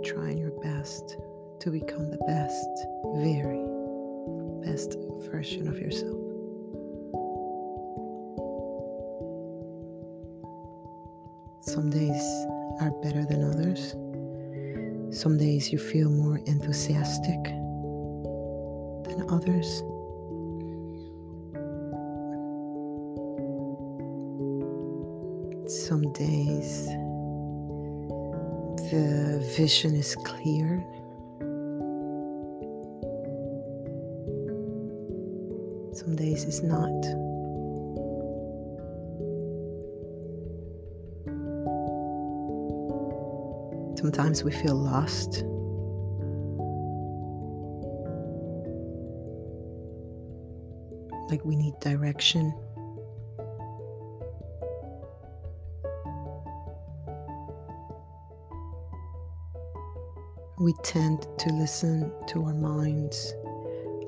you're trying your best to become the best, very best version of yourself. Some days are better than others. Some days you feel more enthusiastic than others. Some days the vision is clear. Some days it's not. Sometimes we feel lost. Like we need direction. We tend to listen to our minds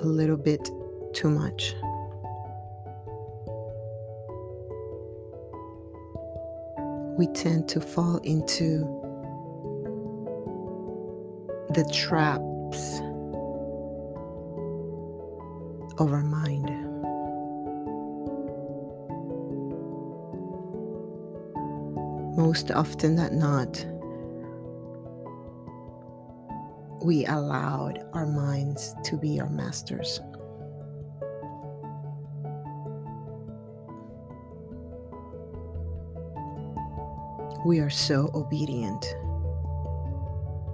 a little bit too much. We tend to fall into the traps of our mind. Most often than not, we allowed our minds to be our masters. We are so obedient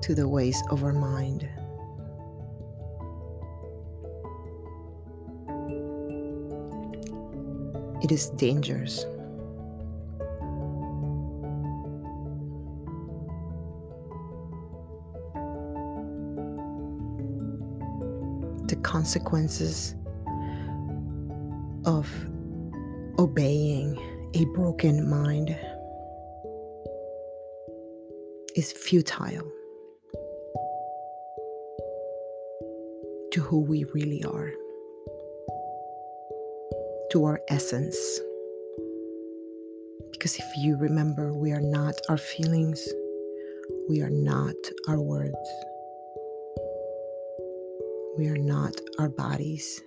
to the ways of our mind. It is dangerous. The consequences of obeying a broken mind is futile. to who we really are, to our essence. Because if you remember, we are not our feelings, we are not our words, we are not our bodies.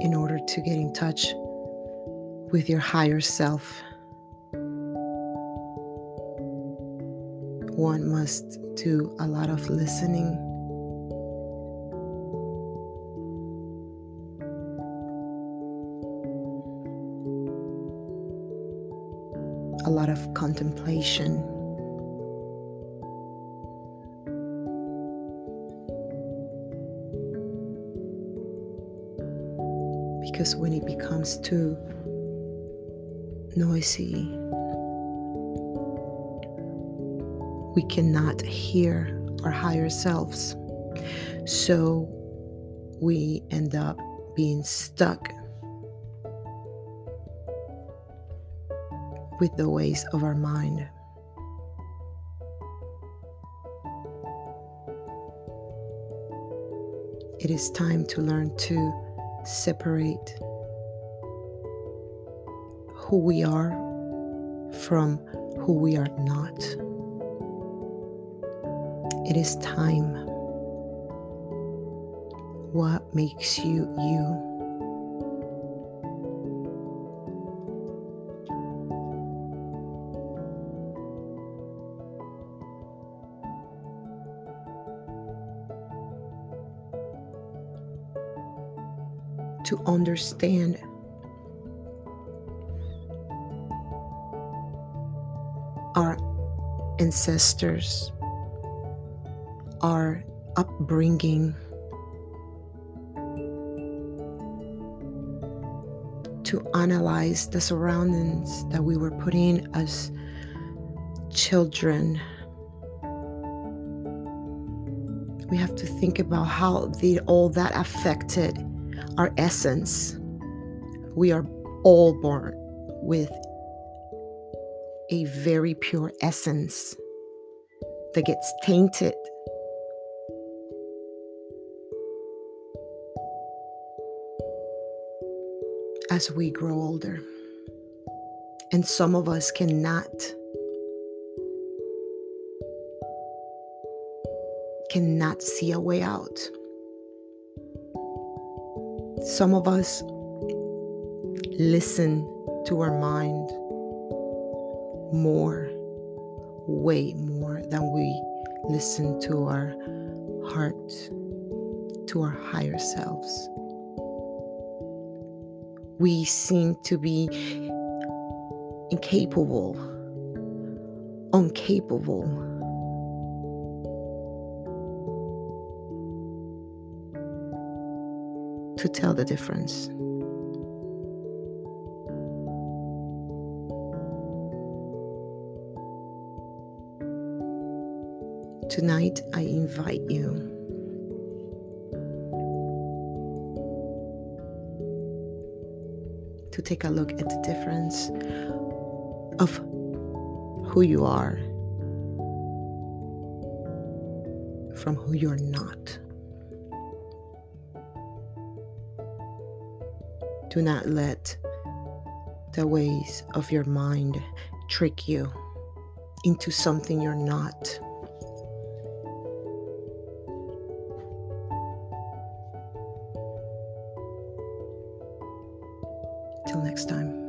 in order to get in touch with your higher self. One must do a lot of listening. A lot of contemplation. because when it becomes too noisy, we cannot hear our higher selves. So we end up being stuck with the ways of our mind. It is time to learn to separate who we are from who we are not. It is time. What makes you you? To understand. Our ancestors, our upbringing, to analyze the surroundings that we were put in as children. We have to think about how the all that affected our essence. We are all born with a very pure essence that gets tainted as we grow older. And some of us cannot cannot see a way out. Some of us listen to our mind more, way more than we listen to our heart, to our higher selves. We seem to be incapable, uncapable to tell the difference. Tonight, I invite you to take a look at the difference of who you are from who you're not. Do not let the ways of your mind trick you into something you're not. Till next time.